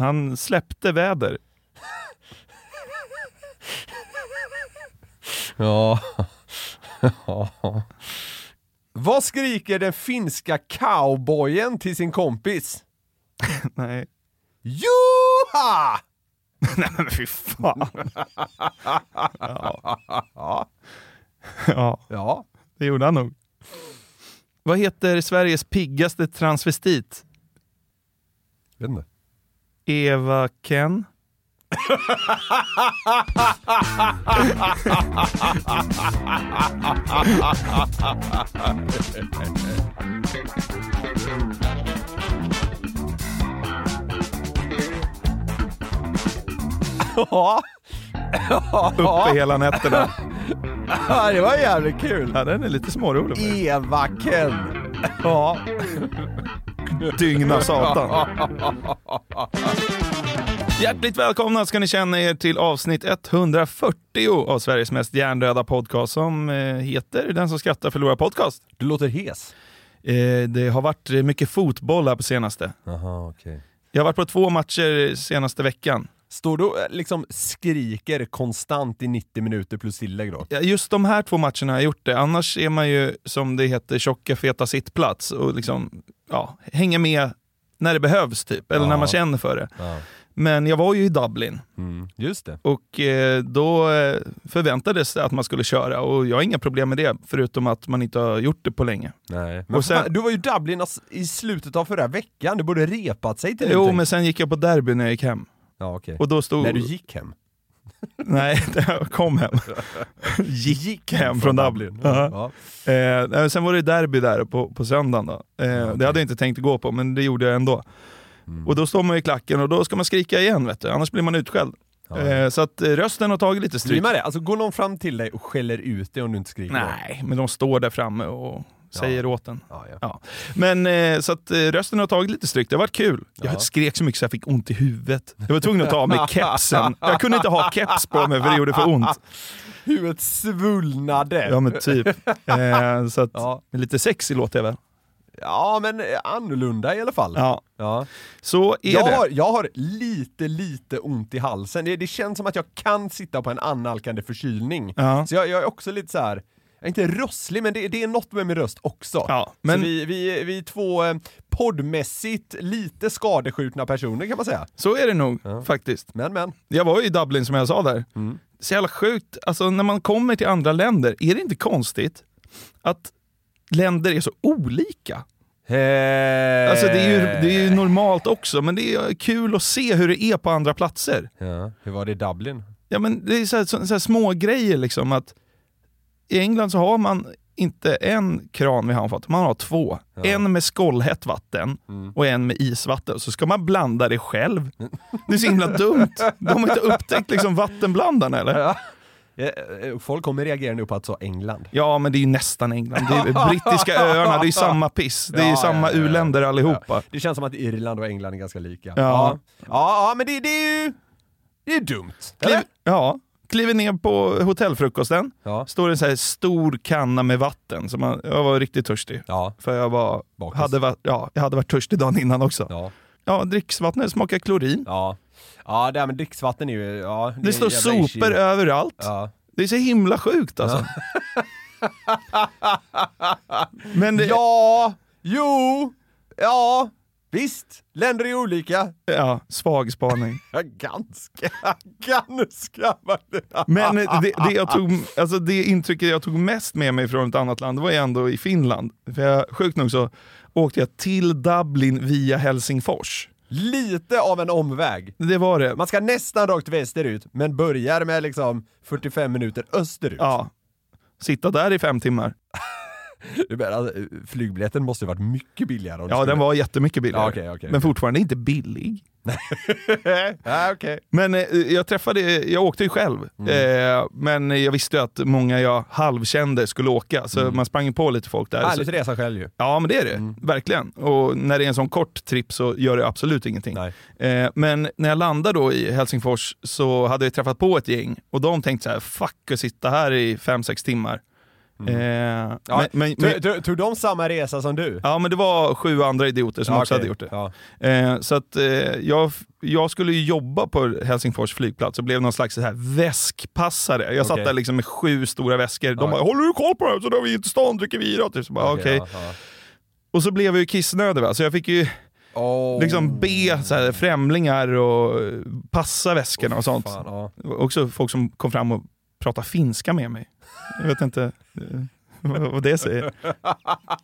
Han släppte väder. Ja. ja. Vad skriker den finska cowboyen till sin kompis? Nej. Joha! Nej men fy fan. ja. ja, Ja. det gjorde han nog. Vad heter Sveriges piggaste transvestit? Vet inte. Eva Ken? Ja. Uppe hela nätterna. Ja, det var jävligt kul. Ja, den är lite smårolig. Eva Ken. Ja. Dygna satan. Hjärtligt välkomna ska ni känna er till avsnitt 140 av Sveriges mest hjärndöda podcast som eh, heter Den som skrattar förlorar podcast. Du låter hes. Eh, det har varit mycket fotboll här på senaste. Jaha, okej. Jag har varit på två matcher senaste veckan. Står du eh, liksom skriker konstant i 90 minuter plus tillägg då? Ja, Just de här två matcherna har jag gjort det. Annars är man ju, som det heter, tjocka feta sittplats och liksom, ja, hänger med när det behövs typ, eller Ja. när man känner för det. Ja. Men jag var ju i Dublin Mm, just det. och eh, då eh, förväntades det att man skulle köra och jag har inga problem med det, förutom att man inte har gjort det på länge. Nej. Men sen- fan, du var ju i Dublin ass- i slutet av förra veckan, du borde repat sig till Jo, någonting. men sen gick jag på derby när jag gick hem. Ja, okej. Och då stod... När du gick hem? Nej, jag kom hem. gick hem från Dublin. Ja. Ja. Eh, sen var det derby där på, på söndagen. Då. Eh, Det hade jag inte tänkt gå på, men det gjorde jag ändå. Mm. Och då står man i klacken och då ska man skrika igen, vet du. annars blir man utskälld. Eh, så att eh, rösten har tagit lite stryk. det? Alltså går någon fram till dig och skäller ut dig om du inte skriker? Nej, men de står där framme och säger åt en. Ja, ja. Ja. Men eh, så att eh, rösten har tagit lite stryk, det har varit kul. Ja. Jag skrek så mycket så jag fick ont i huvudet. Jag var tvungen att ta av mig kepsen. Jag kunde inte ha keps på mig för det gjorde för ont. Huvudet svullnade. Ja men typ. Eh, så att, Ja. lite sexig låter jag väl? Ja, men annorlunda i alla fall. Ja, Ja. så är Jag, det. har, jag har lite, lite ont i halsen. Det, det känns som att jag kan sitta på en annalkande förkylning. Ja. Så jag, jag är också lite så här. Är inte rosslig, men det, det är något med min röst också. Ja, Men... Så vi, vi, vi är två eh, poddmässigt lite skadeskjutna personer kan man säga. så är det nog Ja. faktiskt. Men men. Jag var ju i Dublin som jag sa där. Mm. Så jävla sjukt, alltså när man kommer till andra länder, är det inte konstigt att länder är så olika? Alltså det är, ju, det är ju normalt också, men det är kul att se hur det är på andra platser. Ja, hur var det i Dublin? Ja men det är så här, så, så här små grejer liksom att i England så har man inte en kran vid handfat, man har två. Ja. En med skållhett vatten Mm. och en med isvatten. Så ska man blanda det själv. Det är så himla dumt. De har inte upptäckt liksom vattenblandarna eller? Ja. Eh, eh, Folk kommer reagera nu på att sa England. Ja, men det är ju nästan England. Det är brittiska öarna, det är samma piss. Det är Ja, samma ja, ja, ja. u-länder allihopa. Det känns som att Irland och England är ganska lika. Ja. ja, men det, det är ju... Det är dumt. Kliv, Eller? ja, kliver ner på hotellfrukosten. Ja. Står en så här stor kanna med vatten. Så man, jag var riktigt törstig. Ja. För jag, var, Bakis. hade, varit, ja, jag hade varit törstig dagen innan också. Ja. Ja, dricksvattnet smakar klorin. Ja. Ja, det här med dricksvatten är ju... Ja, Det är står sopor överallt. Det är så himla sjukt alltså. Men det, ja, jo, ja. Visst, länder är olika. Ja, svag spaning. Ganska, ganska. Men det, det, jag tog, alltså det intrycket jag tog mest med mig från ett annat land var ju ändå i Finland. För jag, sjukt nog så åkte jag till Dublin via Helsingfors. Lite av en omväg. Det var det. Man ska nästan rakt västerut, men börjar med liksom 45 minuter österut. Ja. Sitta där i fem timmar. Alltså, Flygbiljetten måste ju varit mycket billigare. Ja, skulle- den var jättemycket billigare. Ja, okej, okej, men okej. fortfarande inte billig. ja, okej. Men eh, jag träffade, jag åkte ju själv. Mm. Eh, men jag visste ju att många jag halvkände skulle åka, så man sprang på lite folk där. Härligt Så, resa själv ju. ja men det är det, verkligen. Och när det är en sån kort tripp så gör det absolut ingenting. Eh, men när jag landade då i Helsingfors så hade jag träffat på ett gäng och de tänkte så här: fuck att sitta här i fem sex timmar. Eh, Ja, men, men, Tog- de samma resa som du? ja men det var sju andra idioter som Ja, också okej. hade gjort det. Ja. Eh, så att eh, jag, jag skulle ju jobba på Helsingfors flygplats och blev någon slags så här väskpassare. Jag satt Okej. där liksom med sju stora väskor. De Ja. bara “Håller du koll på det här? Så då är vi inte i stan dricker vi då?” typ. så bara, ja, ja. Och så blev jag ju kissnödig va? så jag fick ju Oh. liksom be så här, främlingar och eh, passa väskorna och sånt. Fan. Också folk som kom fram och pratade finska med mig. Jag vet inte eh, vad det säger.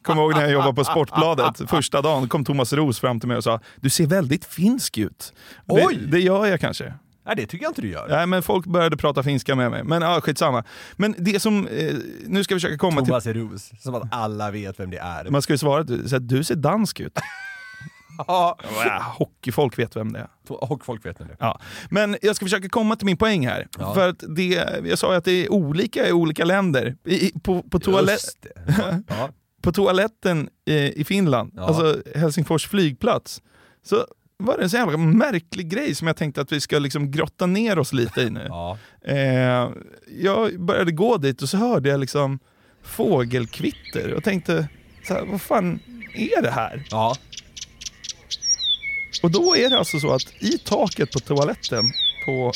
Kommer ihåg när jag jobbade på Sportbladet, första dagen kom Thomas Ros fram till mig och sa “Du ser väldigt finsk ut”. Oj! Det, det gör jag kanske. Nej, det tycker jag inte du gör. Nej, men folk började prata finska med mig. Men ja, skitsamma. Men det som, eh, nu ska vi försöka komma till... Thomas Roos, som att alla vet vem det är. Man ska ju svara att du, så här, du ser dansk ut. Ja, hockeyfolk vet vem det är. och folk vet nu det. Ja. Men jag ska försöka komma till min poäng här. Ja. För att det, jag sa ju att det är olika i olika länder. I, på, på, toalett. Ja. på toaletten i, i Finland, Ja. alltså Helsingfors flygplats, så var det en så jävla märklig grej som jag tänkte att vi ska liksom grotta ner oss lite i nu. Ja. Eh, jag började gå dit och så hörde jag liksom fågelkvitter och tänkte, så här, vad fan är det här? ja. Och då är det alltså så att i taket på toaletten på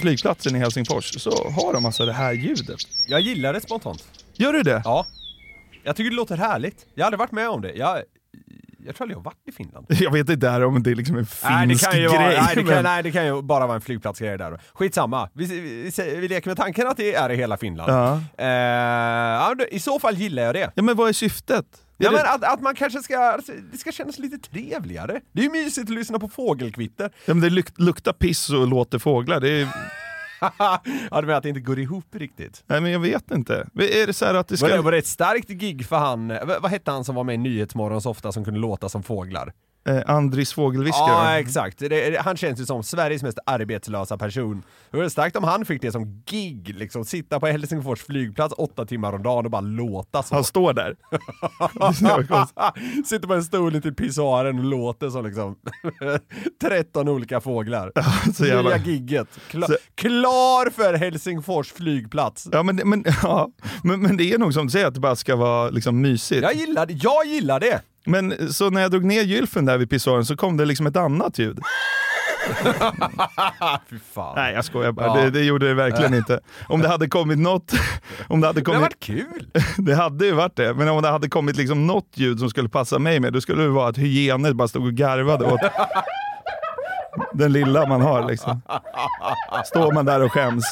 flygplatsen i Helsingfors så har de alltså det här ljudet. Jag gillar det spontant. Gör du det? Ja. Jag tycker det låter härligt. Jag har aldrig varit med om det. Jag, jag tror aldrig jag har varit i Finland. Jag vet inte här om det är liksom en finsk Nej det, kan ju grej. vara, nej, det kan, men- nej, det kan ju bara vara en flygplatsgrej där. Skitsamma. Vi, vi, vi, leker med tanken att det är i hela Finland. Ja. Då- I så fall gillar jag det. ja, men vad är syftet? Ja, men att, att man kanske ska, alltså, det ska kännas lite trevligare. Det är ju mysigt att lyssna på fågelkvitter. ja, men det luk, luktar piss och låter fåglar. Det är, ja, du menar att det inte går ihop riktigt? nej, men jag vet inte. Är det så att det Var det, ska... var det ett starkt gig för han, vad, vad hette han som var med i Nyhetsmorgon så ofta som kunde låta som fåglar? Eh, Andris fågelviskare? Ja, exakt. Det, han känns ju som Sveriges mest arbetslösa person. Det vore starkt om han fick det som gig, liksom sitta på Helsingfors flygplats åtta timmar om dagen och bara låta så. Han står där. Sitter på en stol ute i pissoaren och låter som liksom 13 olika fåglar. så jävla- Nya gigget. Kla- Så- Klar för Helsingfors flygplats. Ja, men, men, ja, men, men det är nog som du säger, att det bara ska vara liksom mysigt. Jag gillar det. Jag gillar det. Men så när jag drog ner gylfen där vid pissoaren så kom det liksom ett annat ljud. Nej jag skojar bara, Ja. det, det gjorde det verkligen inte. Om det hade kommit något, om det hade det har kommit, varit kul. det hade ju varit det, men om det hade kommit liksom något ljud som skulle passa mig med, då skulle det vara att hyener bara stod och garvade åt den lilla man har liksom. Står man där och skäms.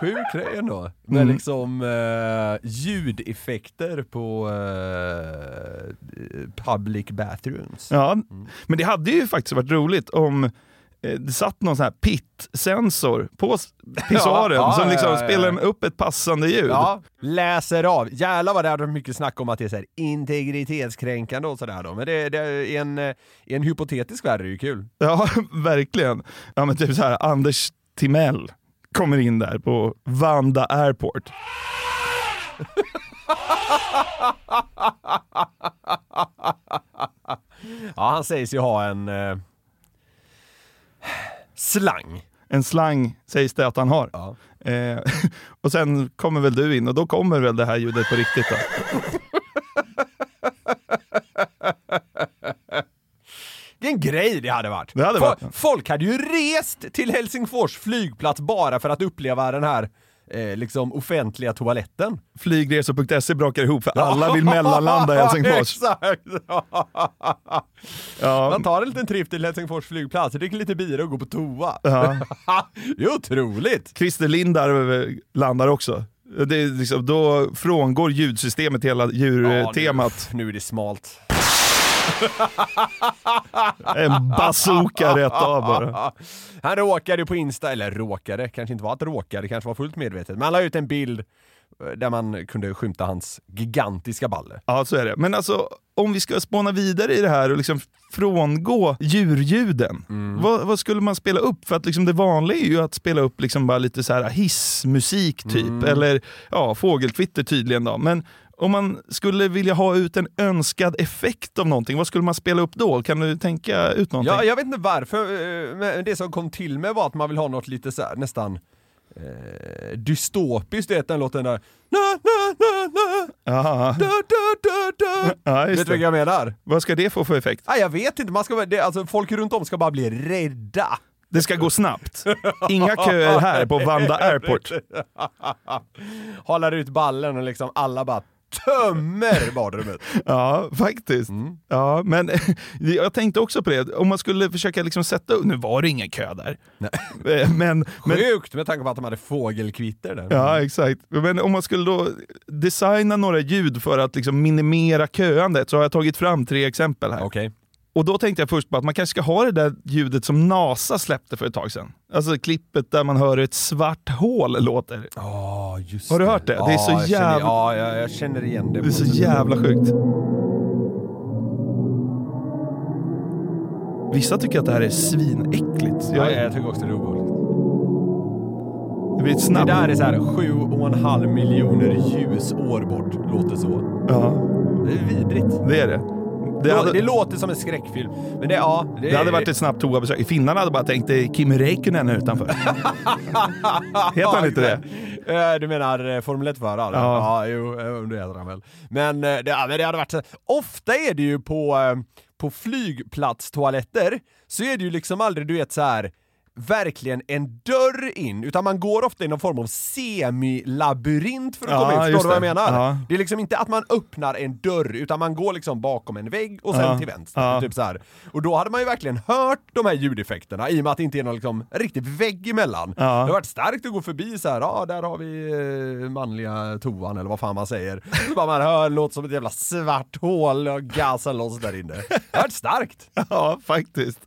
Sjuk grej ändå. Med Mm. liksom eh, ljudeffekter på eh, public bathrooms. Ja, men det hade ju faktiskt varit roligt om eh, det satt någon sån här pit-sensor på s- pissoaren Ja, som liksom ja, ja, spelar upp ett passande ljud. Ja, läser av. Jävlar vad det hade mycket snack om att det är så här integritetskränkande och sådär då. Men det, det är en, eh, en hypotetisk värld är ju kul. Ja, verkligen. Ja, men typ så här, Anders Timell kommer in där på Vanda Airport. Ja, han sägs ju ha en eh, slang. En slang sägs det att han har. Ja. Eh, och sen kommer väl du in och då kommer väl det här ljudet på riktigt då. Vilken grej det hade varit! Det hade varit, ja. Folk hade ju rest till Helsingfors flygplats bara för att uppleva den här eh, liksom offentliga toaletten. Flygresor.se brakar ihop för alla vill mellanlanda i Helsingfors. Exakt! Ja, Man tar en liten tripp till Helsingfors flygplats, dricker lite bira och går på toa. ja. det är otroligt! Christer Lindar eh, landar också. Det är liksom, då frångår ljudsystemet hela djurtemat. nu, nu är det smalt. En bazooka rätt av bara. Han råkade på Insta, eller råkade, kanske inte var att råkade, kanske var fullt medvetet, men han la ut en bild eh, där man kunde skymta hans gigantiska balle. Ja, så är det. Men alltså, om vi ska spåna vidare i det här och liksom frångå djurljuden. Vad, vad skulle man spela upp? För att liksom det vanliga är ju att spela upp liksom bara lite så här hissmusik typ. Eller ja, fågelkvitter tydligen då. Men om man skulle vilja ha ut en önskad effekt av någonting, vad skulle man spela upp då? Kan du tänka ut någonting? Ja, jag vet inte varför, eh, men det som kom till mig var att man vill ha något lite så här, nästan eh, dystopiskt, du vet den låten där na, na, na, na, Ja, da, da, da, da. ja, Vet du vad jag menar? Vad ska det få för effekt? Nej, jag vet inte, man ska, det, alltså, folk runt om ska bara bli rädda. Det ska gå snabbt. Inga köer här på Vanda Airport. Håller ut ballen och liksom alla bara tömmer badrummet. Ja, faktiskt. Ja, men jag tänkte också på det, om man skulle försöka liksom sätta nu var det ingen kö där. Eh, Men, men, Sjukt med tanke på att de hade fågelkvitter där. ja, exakt. Men om man skulle då designa några ljud för att liksom minimera köandet så har jag tagit fram tre exempel här. Okej. Och då tänkte jag först på att man kanske ska ha det där ljudet som NASA släppte för ett tag sedan. Alltså klippet där man hör ett svart hål låter. Just Har du hört det? Det är så jag känner- jävla- Ja, jag, jag känner igen det. Det är så jävla sjukt. Vissa tycker att det här är svinäckligt. Ja, Jag, jag tycker också det är obehagligt. det blir ett Det snabbt... där är så här sju och en halv miljoner ljusår bort, låter så. Ja, Det är vidrigt. det är det. Det hade, det låter som en skräckfilm. Men det, ja, det, det hade varit ett snabbt toabesök. Finnarna hade bara tänkt det är Kimi Räikkönen utanför. Heter han inte det? Eh, Du menar eh, Formel 1-förare? Ja. ja jo, eh, det heter han väl. Men, det, det hade varit Ofta är det ju på, på flygplatstoaletter, så är det ju liksom aldrig, du vet så här verkligen en dörr in, utan man går ofta i någon form av semilabyrint för att Ja, komma in. Förstår du vad jag menar? Ja. Det är liksom inte att man öppnar en dörr, utan man går liksom bakom en vägg och sen Ja. till vänster. Typ så här. Och då hade man ju verkligen hört de här ljudeffekterna, i och med att det inte är någon liksom, riktig vägg emellan. Det har varit starkt att gå förbi så här, ja där har vi eh, manliga toan eller vad fan man säger. Så bara man hör, låter som ett jävla svart hål och gasen loss där inne. Det har varit starkt. Ja, faktiskt.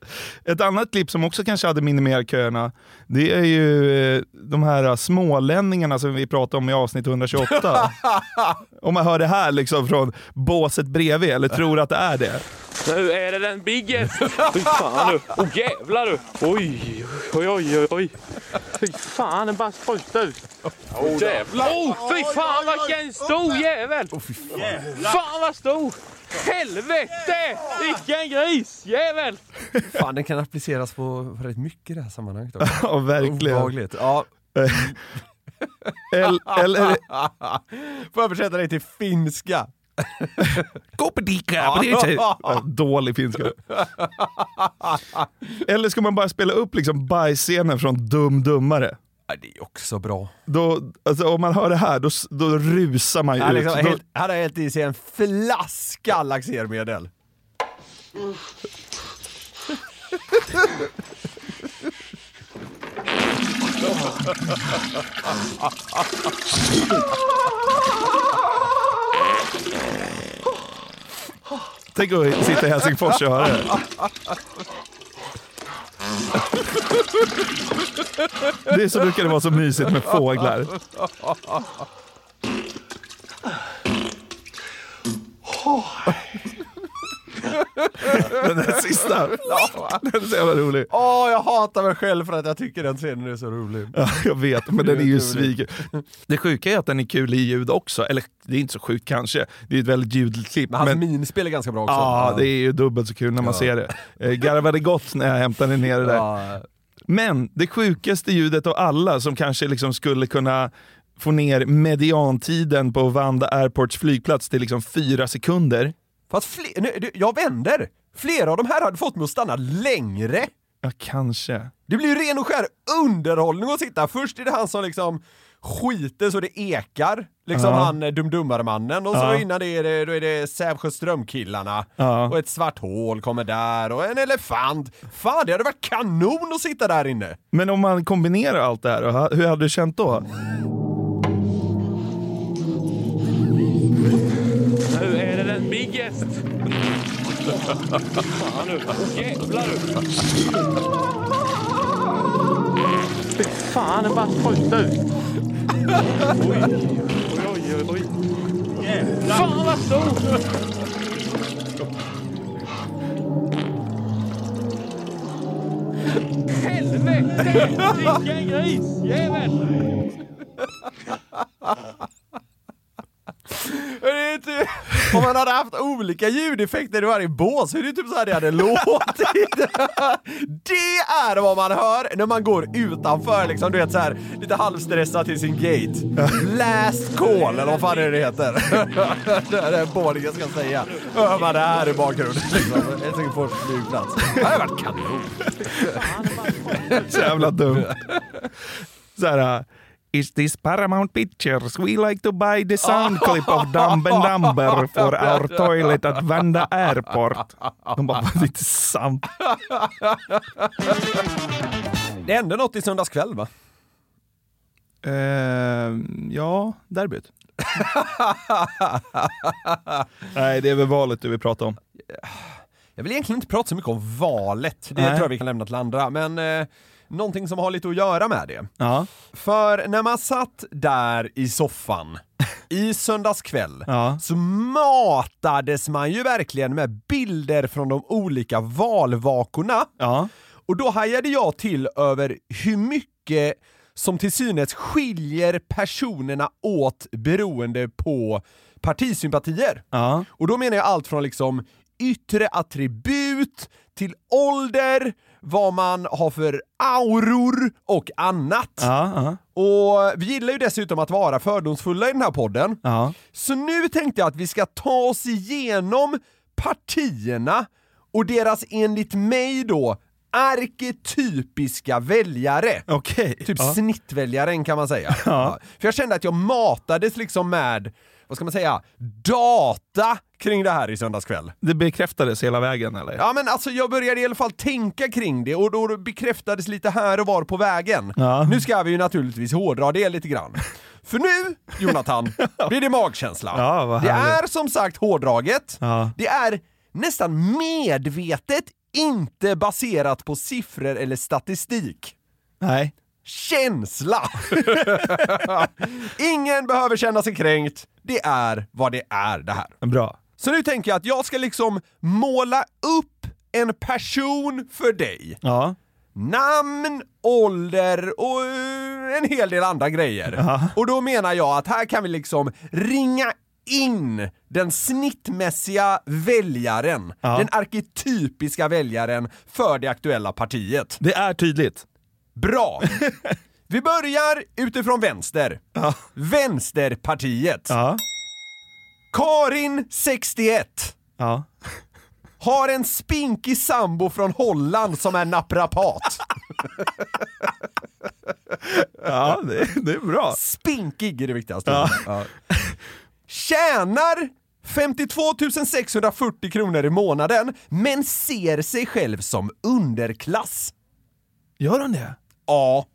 Ett annat klipp som också kanske hade minimerat köerna, det är ju eh, de här smålänningarna som vi pratade om i avsnitt 128. om man hör det här liksom från båset bredvid, eller tror att det är det. Nu är det den biggest! Fy fan du! Åh oh, jävlar du! Oj, oj, oj, oj, oj. Fy fan, den bara sprutar ut. Åh oh, jävlar! Oh, fy fan vilken stor jävel! Oh, fy fan. fan vad stor! Helvete! Vilken grisjävel! Fan, den kan appliceras på rätt mycket i det här sammanhanget. också. Ja, verkligen. Obehagligt. Ja. Eller, eller Får jag översätta det till finska? Dålig finska. Eller ska man bara spela upp liksom bajsscenen från Dum Dummare? Ja, det är också bra. Då, alltså, om man hör det här, då, då rusar man ju Han, ut. liksom, Då, helt, han har hällt i sig en flaska laxermedel. tänk att sitta i Helsingfors och höra det. Det är så brukar det vara så mysigt med fåglar. Den där sista, den är så jävla rolig. Åh, jag hatar mig själv för att jag tycker den scenen är så rolig. Ja, jag vet, men den är ju sviken. Det sjuka är att den är kul i ljud också. Eller det är inte så sjukt kanske. Det är ett väldigt ljudligt klipp. Men hans men- minspel är ganska bra också. Ja, det är ju dubbelt så kul när man Ja. ser det. Eh, Garvade gott när jag hämtade ner det där. Ja. Men det sjukaste ljudet av alla som kanske liksom skulle kunna få ner mediantiden på Vanda Airports flygplats till liksom fyra sekunder. Fast fler, nu, jag vänder! Flera av de här hade fått mig att stanna längre. Ja, kanske. Det blir ju ren och skär underhållning att sitta. Först är det han som liksom skiter så det ekar. Liksom Ja. han eh, dumdummare-mannen och så innan det är det, då är det Sävsjöströmkillarna. Och ett svart hål kommer där och en elefant. Fan, det hade varit kanon att sitta där inne. Men om man kombinerar allt det här, hur hade du känt då? Biggest. Fan nu. Åh, jävlar du. Fy fan, den bara sprutar ut. Oj, oj, oj, oj. Fan vad stor! Helvete! Vilken grisjävel! Det är typ, om man hade haft olika ljudeffekter i varje bås, hur är det typ så här det hade låtit? Det är vad man hör när man går utanför liksom, du vet så här lite halvstressad till sin gate. Last call, eller vad fan är det det heter? Det är det boardingen ska säga. Hör man det här i bakgrunden liksom. Helsingfors flygplats. Det hade varit kanon. Så jävla dumt. Så här, Is this Paramount Pictures? We like to buy the sound clip of Dumb and Dumber for our toilet at Vanda Airport. De bara, det är inte sant. Det hände något i söndags kväll va? Eh, ja, derbyt. Nej, det är väl valet du vill prata om. Jag vill egentligen inte prata så mycket om valet, det Nej. tror jag vi kan lämna till andra, men eh, någonting som har lite att göra med det. Ja, För när man satt där i soffan i söndags kväll Ja. så matades man ju verkligen med bilder från de olika valvakorna. ja, Och då hajade jag till över hur mycket som till synes skiljer personerna åt beroende på partisympatier. ja, Och då menar jag allt från liksom yttre attribut till ålder, vad man har för auror och annat. ja, ja, Och vi gillar ju dessutom att vara fördomsfulla i den här podden. ja. Så nu tänkte jag att vi ska ta oss igenom partierna och deras enligt mig då arketypiska väljare. Okej. Typ ja. snittväljaren kan man säga. Ja. För jag kände att jag matades liksom med, vad ska man säga, data kring det här i söndags kväll. Det bekräftades hela vägen eller? Ja men alltså jag började i alla fall tänka kring det och då bekräftades lite här och var på vägen. Ja. Nu ska vi ju naturligtvis hårdra det lite grann. För nu, Jonathan, blir det magkänsla. Ja, det är som sagt hårdraget. Ja. Det är nästan medvetet inte baserat på siffror eller statistik. Nej. Känsla! Ingen behöver känna sig kränkt. Det är vad det är det här. Bra. Så nu tänker jag att jag ska liksom måla upp en person för dig. Ja. Namn, ålder och eh, en hel del andra grejer. Och då menar jag att här kan vi liksom ringa in den snittmässiga väljaren, Ja. den arketypiska väljaren för det aktuella partiet. Det är tydligt. Bra! Vi börjar utifrån vänster. Ja. Vänsterpartiet. Ja. Karin, 61. Ja. Har en spinkig sambo från Holland som är naprapat. Ja, det, det är bra. Spinkig är det viktigaste. Ja. Tjänar 52 640 kronor i månaden, men ser sig själv som underklass. Gör hon det? Ja.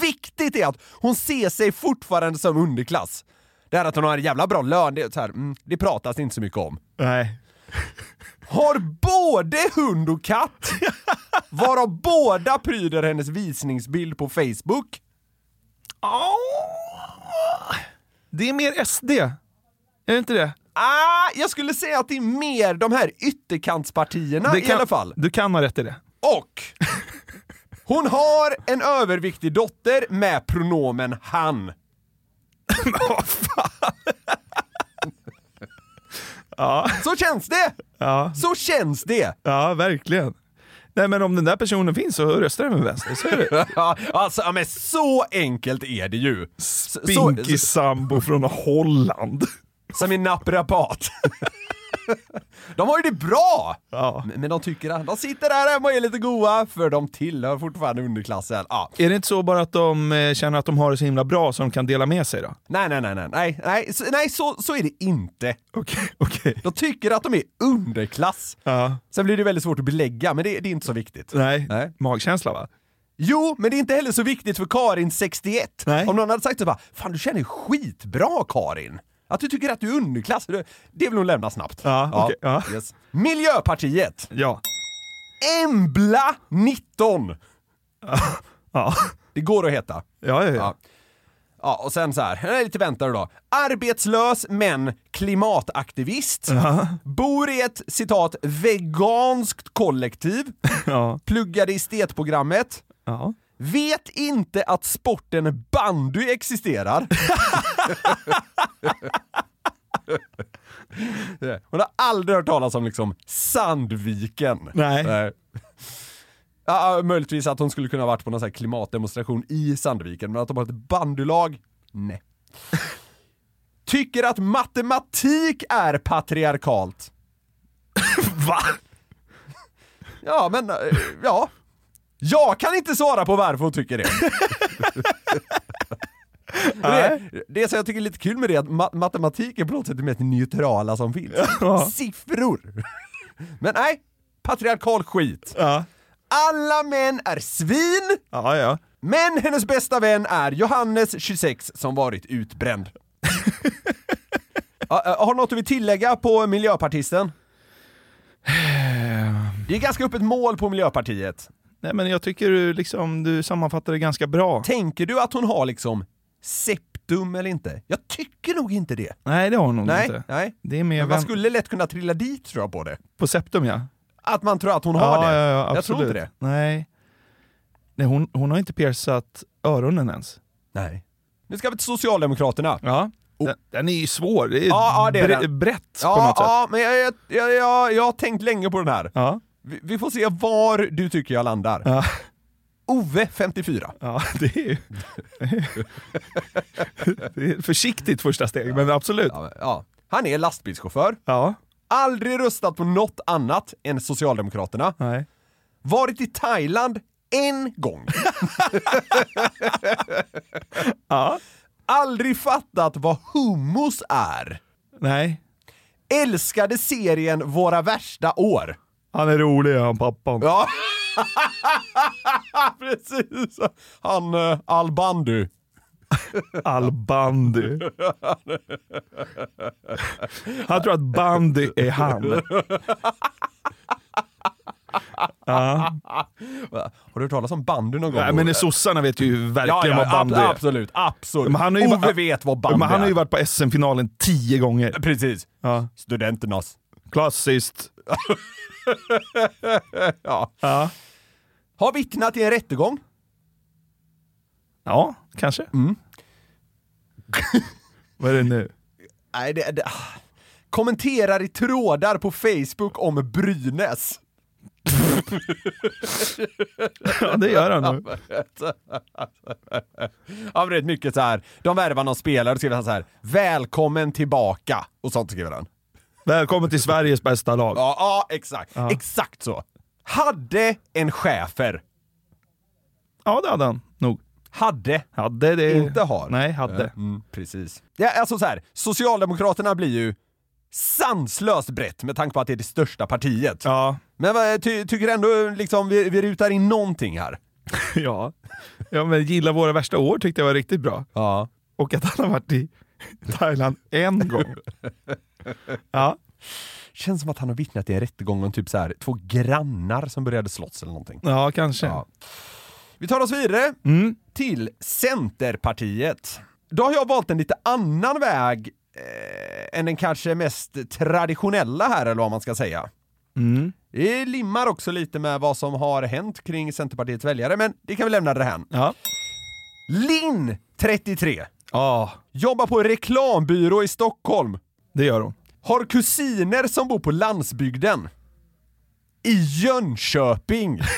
Viktigt är att hon ser sig fortfarande som underklass. Det här att hon har en jävla bra lön, det, så här, mm, det pratas inte så mycket om. Nej. Har både hund och katt, varav båda pryder hennes visningsbild på Facebook. Det är mer SD. Är det inte det? Ah, jag skulle säga att det är mer de här ytterkantspartierna det i alla fall. Du kan ha rätt i det. Och hon har en överviktig dotter med pronomen han. Ja. Så känns det! Ja, Så känns det! ja verkligen. Nej men om den där personen finns så röstar jag med vänster, så är det. Ja, alltså, men så enkelt är det ju. Spinkig sambo från Holland. Som en naprapat. De har ju det bra! Ja. Men- Men de tycker att de sitter där hemma och är lite goa, för de tillhör fortfarande underklassen. Ja. Är det inte så bara att de eh, känner att de har det så himla bra så de kan dela med sig då? Nej, nej, nej, nej, nej, nej, så, nej så, så är det inte. Okej, okej. De tycker att de är underklass. Ja. Sen blir det väldigt svårt att belägga, men det, det är inte så viktigt. Nej. Nej. magkänsla va? Jo, men det är inte heller så viktigt för Karin 61. Nej. Om någon hade sagt så bara, fan du känner skitbra Karin. Att du tycker att du är underklass, det, vill hon lämna snabbt. Ja, okej, ja. Yes. Miljöpartiet, Ja. Embla 19. Ja. Det går att heta. Ja, ja, ja. Ja. Ja, och sen så här, här är lite väntare då. Arbetslös men klimataktivist. Bor i ett citat veganskt kollektiv. ja. Pluggade estetprogrammet. ja. Vet inte att sporten bandy existerar. Hon har aldrig hört talas om liksom Sandviken. Nej. Ja, möjligtvis att hon skulle kunna varit på någon sån klimatdemonstration i Sandviken, men att de har ett bandylag? Nej. Tycker att matematik är patriarkalt? Va? Ja, men eh, ja. Jag kan inte svara på varför hon tycker det. det, det som jag tycker är lite kul med det är att ma- matematik är på något sätt det mest neutrala som finns. Ja. Siffror. Men nej, patriarkal skit. Ja. Alla män är svin, Ja, ja. men hennes bästa vän är Johannes, 26, som varit utbränd. Ja, äh, har något du vill tillägga på miljöpartisten? Det är ganska öppet mål på Miljöpartiet. Nej men jag tycker du liksom, du sammanfattar det ganska bra. Tänker du att hon har liksom septum eller inte? Jag tycker nog inte det. Nej det har hon nog Nej, inte. nej. Det är mer Men man vem... skulle lätt kunna trilla dit tror jag på det. på septum ja. Att man tror att hon har ja, det. Ja, ja, jag tror absolut. inte det. Nej. Nej hon, hon har inte piercat öronen ens. Nej. Nu ska vi till Socialdemokraterna. Ja. Den, den är ju svår, det är, Ja, ja, det är bre- den. brett på Ja, något sätt. ja men jag, jag, jag, jag har tänkt länge på den här. Ja. Vi, vi får se var du tycker jag landar. Ja. Ove, 54. Ja, det är ju... det är försiktigt första steg, men absolut. Ja, ja. Han är lastbilschaufför, Ja, aldrig röstat på något annat än Socialdemokraterna, nej. varit i Thailand en gång. Ja, Aldrig fattat vad hummus är. nej. Älskade serien Våra värsta år. Han är rolig han pappan. Ja, precis. Han uh, Albandy. All bandy. Han tror att bandy är han. Ja. Har du hört talas om bandy någon gång? Nej, men sossarna vet ju verkligen vad bandy ab- är. absolut, absolut. Men han har ju Ove vet vad bandy Men han har ju varit på SM-finalen tio gånger. Precis. Ja. Studenternas. Klassiskt. Ja. Ja, Har vittnat i en rättegång. ja kanske. vad är det nu? Nej, det, det, ah. Kommenterar i trådar på Facebook om Brynäs. Ja, det gör han nog. Ja, men det är mycket så här. de värvar någon spelare och skriver så här, välkommen tillbaka, och sånt skriver han. Välkommen till Sveriges bästa lag. Ja, ja exakt. Exakt så. Hade en chefer. Ja, det hade han nog. Hade. Hade det... Inte har. Nej, hade. Mm, precis. Ja, alltså så här. Socialdemokraterna blir ju sanslöst brett med tanke på att det är det största partiet. Ja. Men ty, tycker ändå liksom vi, vi rutar in någonting här. ja. Ja, men gilla våra värsta år tyckte jag var riktigt bra. Ja. Och att han har varit i Thailand en gång. Ja. Känns som att han har vittnat i en rättegång om typ så här två grannar som började slåss eller någonting. Ja, kanske. Ja. Vi tar oss vidare Mm. till Centerpartiet. Då har jag valt en lite annan väg eh, än den kanske mest traditionella här, eller vad man ska säga. Mm. Det limmar också lite med vad som har hänt kring Centerpartiets väljare, men det kan vi lämna därhän. Ja. Linn, 33, Ja, jobbar på reklambyrå i Stockholm. Det gör hon. Har kusiner som bor på landsbygden. I Jönköping.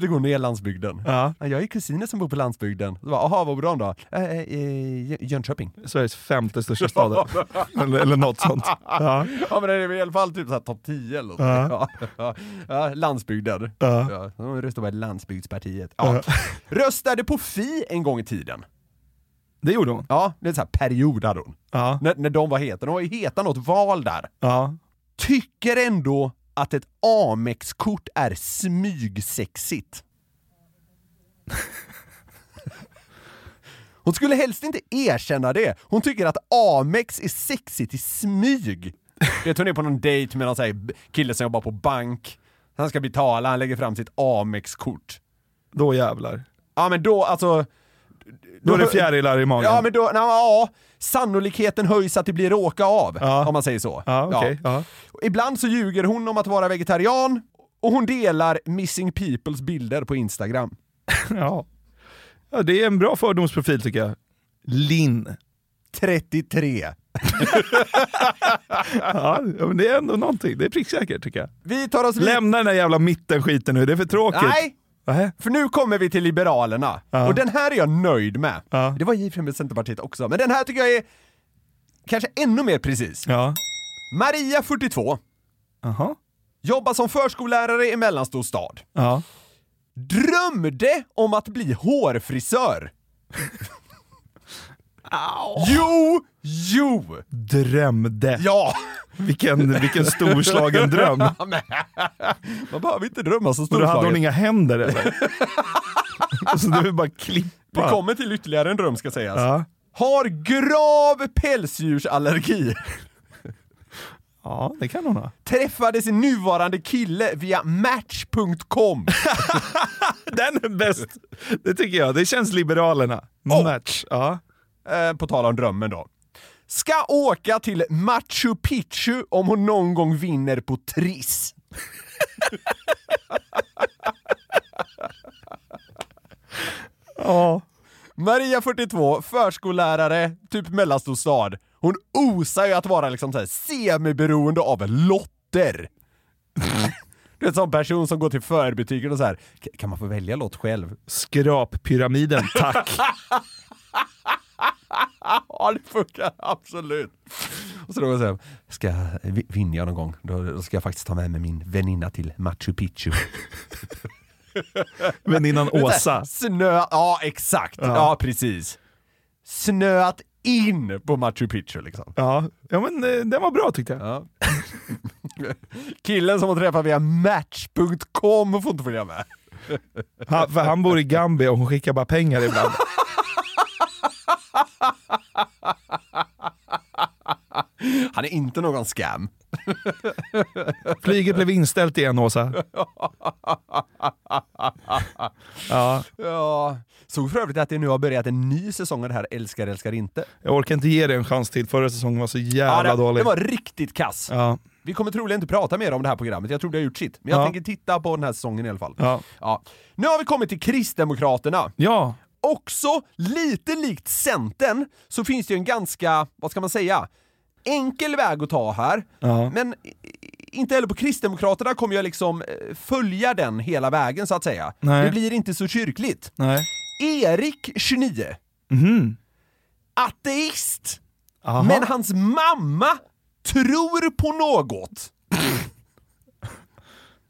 Du, går ner landsbygden. Ja. Jag är kusiner som bor på landsbygden. Så bara, Jaha, vad bor de då? Eh, eh, Jönköping. Sveriges femte största stad. eller, eller något sånt. Ja. Ja men det är i alla fall typ såhär topp 10 eller något. Ja. Ja, landsbygden. Ja. Ja. De röstade på Landsbygdspartiet. Ja. Röstade på Fi en gång i tiden. Det gjorde hon. Ja, det är sån här period hade hon. Ja. När, när de var heta. De var ju heta något val där. Ja. Tycker ändå att ett Amex-kort är smygsexigt. Hon skulle helst inte erkänna det. Hon tycker att Amex är sexigt i smyg. Vet hon är på någon dejt med någon så här kille som jobbar på bank. Han ska betala, han lägger fram sitt Amex-kort. Då jävlar. Ja men då, alltså... Då är det fjärilar i magen. Ja men då, nej, ja, sannolikheten höjs att det blir råka av, Ja. om man säger så. Ja, okej. Ja. Ibland så ljuger hon om att vara vegetarian, och hon delar missing peoples bilder på Instagram. Ja. ja, det är en bra fördomsprofil tycker jag. Linn. 33. Ja, men det är ändå någonting. Det är pricksäkert tycker jag. Vi tar oss. Lämna den där jävla mittenskiten nu, det är för tråkigt. Nej! Nej. För nu kommer vi till Liberalerna, Ja. och den här är jag nöjd med. Ja. Det var givetvis med Centerpartiet också, men den här tycker jag är kanske ännu mer precis. Ja. Maria, 42, Jaha. jobbar som förskollärare i mellanstor stad. Drömde om att bli hårfrisör. Jo, jo! Drömde. Ja! Vilken, vilken storslagen dröm. Man behöver inte drömma så Och då hade hon inga händer eller? Så det är bara Vi klippa. kommer till ytterligare en dröm ska sägas. Ja. Har grav pälsdjursallergi. ja, det kan hon ha. Träffade sin nuvarande kille via Match.com. Den är bäst. Det tycker jag. Det känns Liberalerna. Och- Match. Ja. Eh, på tal om drömmen då. Ska åka till Machu Picchu om hon någon gång vinner på Triss. Ja. Maria 42, förskollärare, typ mellanstor stad. Hon osar ju att vara liksom så här semiberoende av lotter. Du är en sån person som går till förbutiken och så här. "K- kan man få välja lott själv? Skrappyramiden, tack. Ja, det funkar absolut. Och så då säger jag, ska jag vi- vinna jag någon gång, då, då ska jag faktiskt ta med mig min väninna till Machu Picchu. Väninnan Åsa. Snö, ja exakt, ja. Ja. precis. Snöat in på Machu Picchu liksom. Ja, ja men eh, den var bra tyckte jag. Ja. Killen som hon träffar via Match.com får inte följa med. Han, för han bor i Gambia och hon skickar bara pengar ibland. Han är inte någon scam. Flyget blev inställt igen Åsa. Ja, Ja. Såg för övrigt att det nu har börjat en ny säsong av det här Älskar älskar inte. jag orkar inte ge det en chans till. Förra säsongen var så Ja, jävla det, dålig. det var riktigt kass. Ja, Vi kommer troligen inte prata mer om det här programmet, jag tror det har gjort sitt. Men jag Ja. tänker titta på den här säsongen i alla fall. ja. Ja. Nu har vi kommit till Kristdemokraterna. ja. Också lite likt Centern så finns det ju en ganska, vad ska man säga, enkel väg att ta här. Ja. Men inte heller på Kristdemokraterna kommer jag liksom eh, följa den hela vägen så att säga. Nej. Det blir inte så kyrkligt. Nej. Erik, 29, Mhm. ateist, Aha. men hans mamma tror på något.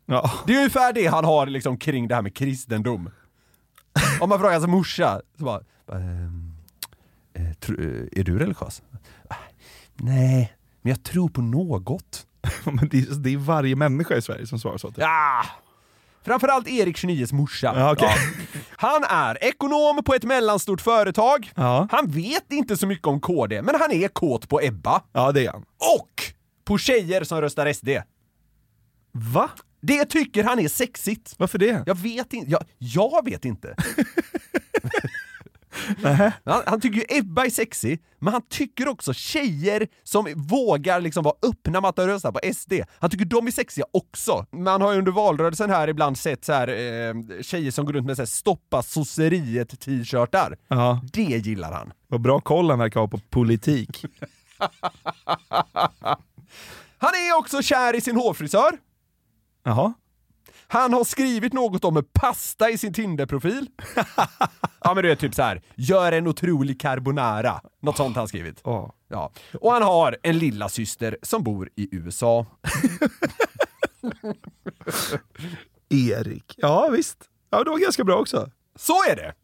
Ja. Det är ungefär det han har liksom kring det här med kristendom. Om man frågar hans morsa, så bara, ehm, eh, tro, eh, är du religiös? "Ah, Nej, men jag tror på något. Men det, är, det är varje människa i Sverige som svarar så. Typ. Ja! Framförallt Erik 29s morsa. Ja, okej. Han är ekonom på ett mellanstort företag. Ja. Han vet inte så mycket om KD, men han är kåt på Ebba. ja, det är han. Och på tjejer som röstar SD. Va? Det tycker han är sexigt. Varför det? Jag vet inte, jag, jag vet inte. han, han tycker ju Ebba är sexy, men han tycker också tjejer som vågar liksom vara öppna med att de röstar på SD, han tycker de är sexiga också. Man har ju under valrörelsen här ibland sett så här, eh, tjejer som går runt med så här stoppa sosseriet t-shirtar. Ja. Det gillar han. Vad bra koll han verkar ha på politik. Han är också kär i sin hårfrisör. Jaha. Han har skrivit något om pasta i sin Tinder-profil. ja men du är typ så här. gör en otrolig carbonara. Något sånt har han skrivit. Ja. Ja. Och han har en lilla syster som bor i USA. Erik. Ja, visst. Ja, det var ganska bra också. Så är det!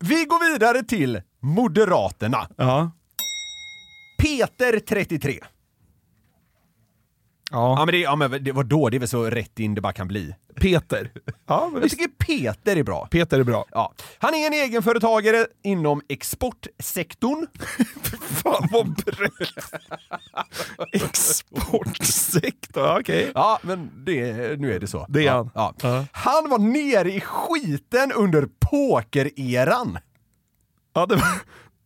Vi går vidare till Moderaterna. Ja. Peter 33. Ja. Ja men det, ja, men det var då det är väl så rätt in det bara kan bli. Peter. Ja, men Jag tycker Peter är bra. Peter är bra. Ja. Han är en egenföretagare inom exportsektorn. Fan vad brett. Exportsektor, ja, okej. Ja, men det, nu är det så. Det är han. Ja. Ja. Han var nere i skiten under pokereran. Ja, det var,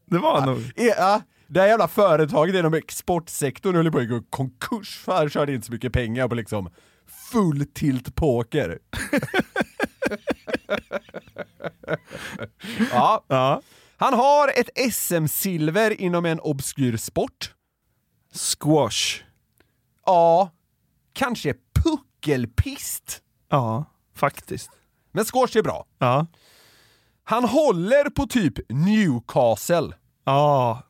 det var han nog. E- Ja, det här jävla företaget inom exportsektorn höll på att gå i konkurs för han körde in så mycket pengar på liksom full tilt poker. ja, Ja. han har ett SM-silver inom en obskyr sport. Squash. Ja, kanske puckelpist. Ja, faktiskt. Men squash är bra. Ja. Han håller på typ Newcastle. Ja.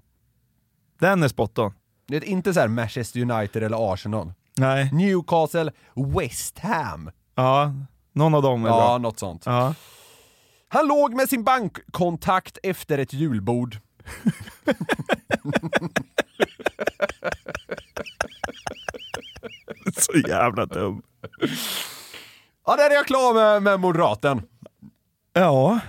Den är spot on. Det är inte så här Manchester United eller Arsenal. Nej. Newcastle, West Ham. Ja, någon av dem är Ja, bra. något sånt. Ja. Han låg med sin bankkontakt efter ett julbord. Så jävla dum. Ja, där är jag klar med, med moderaten. Ja.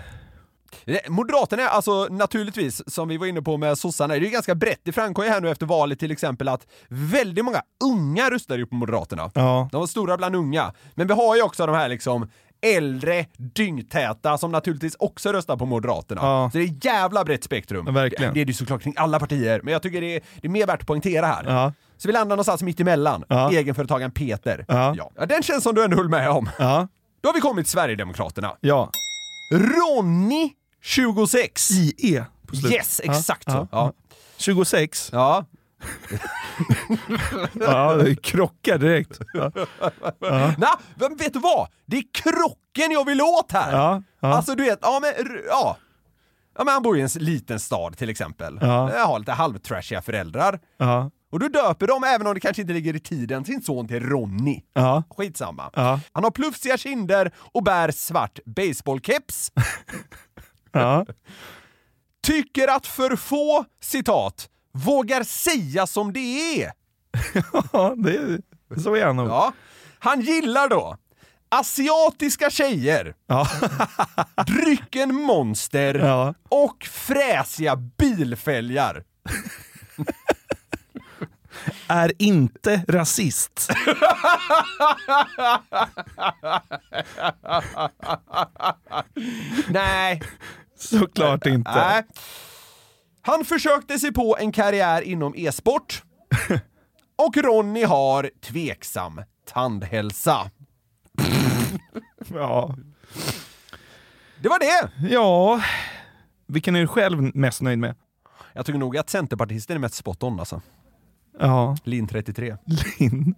Det- Moderaterna alltså naturligtvis, som vi var inne på med sossarna, det är ju ganska brett. Det framkom ju här nu efter valet till exempel att väldigt många unga röstar ju på Moderaterna. Ja. De var stora bland unga. Men vi har ju också de här liksom äldre, dyngtäta som naturligtvis också röstar på Moderaterna. Ja. Så det är ett jävla brett spektrum. Ja, verkligen. Det, är det ju såklart kring alla partier, men jag tycker det är, det är mer värt att poängtera här. Ja. Så vi landar någonstans mitt emellan. Ja. Egenföretagaren Peter. Ja. Ja. Den känns som du ändå höll med om. Ja. Då har vi kommit till Sverigedemokraterna. Ja. Ronny, 26. IE på slutet. Yes, exakt ja. så. Ja. 26. Ja. Ja, det krockar direkt. Ja. Nej, men vet du vad? Det är krocken jag vill åt här! Ja, ja. Alltså du vet, ja men, ja. Ja men han bor i en liten stad till exempel. Ja. Jag har lite halvtrashiga föräldrar. Ja. Och du döper dem, även om det kanske inte ligger i tiden, sin son till Ronny. Ja. Skitsamma. Ja. Han har plufsiga kinder och bär svart baseballkeps. Ja. Tycker att för få, citat, vågar säga som det är. ja det, så är han nog. Ja. Han gillar då asiatiska tjejer, Ja. drycken Monster Ja. och fräsiga bilfälgar. Är inte rasist. Nej, Såklart inte. nej. Han försökte sig på en karriär inom e-sport. Och Ronny har tveksam tandhälsa. Ja. Det var det! ja. Vilken är du själv mest nöjd med? Jag tycker nog att Centerpartisten är mest spot on alltså. Ja. Lin 33. Linn.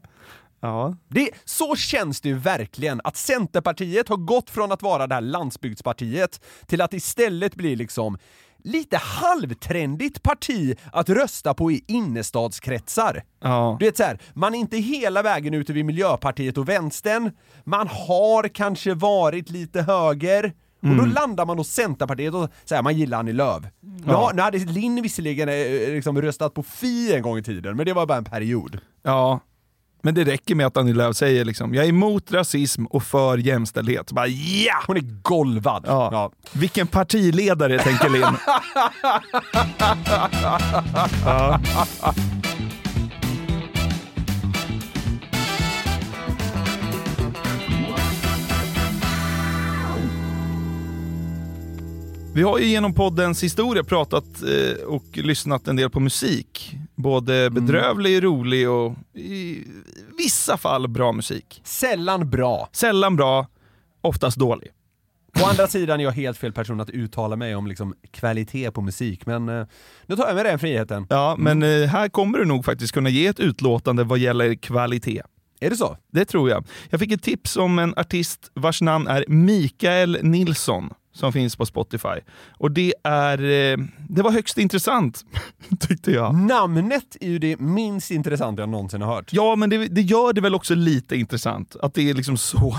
Ja. Det, så känns det ju verkligen att Centerpartiet har gått från att vara det här landsbygdspartiet till att istället bli liksom lite halvtrendigt parti att rösta på i innerstadskretsar. Ja. Du vet så här, man är inte hela vägen ute vid Miljöpartiet och vänstern, man har kanske varit lite höger, och Mm. då landar man hos Centerpartiet och säger man gillar Annie Lööf. Nu, har, nu hade Linn visserligen eh, liksom röstat på Fi en gång i tiden, men det var bara en period. Ja. Men det räcker med att Annie Lööf säger liksom, jag är emot rasism och för jämställdhet. Bara ja! Hon är golvad. Ja. Ja. Vilken partiledare, tänker Linn. ja. Vi har ju genom poddens historia pratat eh, och lyssnat en del på musik. Både bedrövlig, rolig och i vissa fall bra musik. Sällan bra. Sällan bra, oftast dålig. Å andra sidan är jag helt fel person att uttala mig om liksom kvalitet på musik, men eh, nu tar jag mig den friheten. Ja, men eh, här kommer du nog faktiskt kunna ge ett utlåtande vad gäller kvalitet. Är det så? Det tror jag. Jag fick ett tips om en artist vars namn är Mikael Nilsson som finns på Spotify. Och det är... eh, Det var högst intressant, tyckte jag. Namnet är ju det minst intressanta jag någonsin har hört. Ja, men det, det gör det väl också lite intressant. Att det är liksom så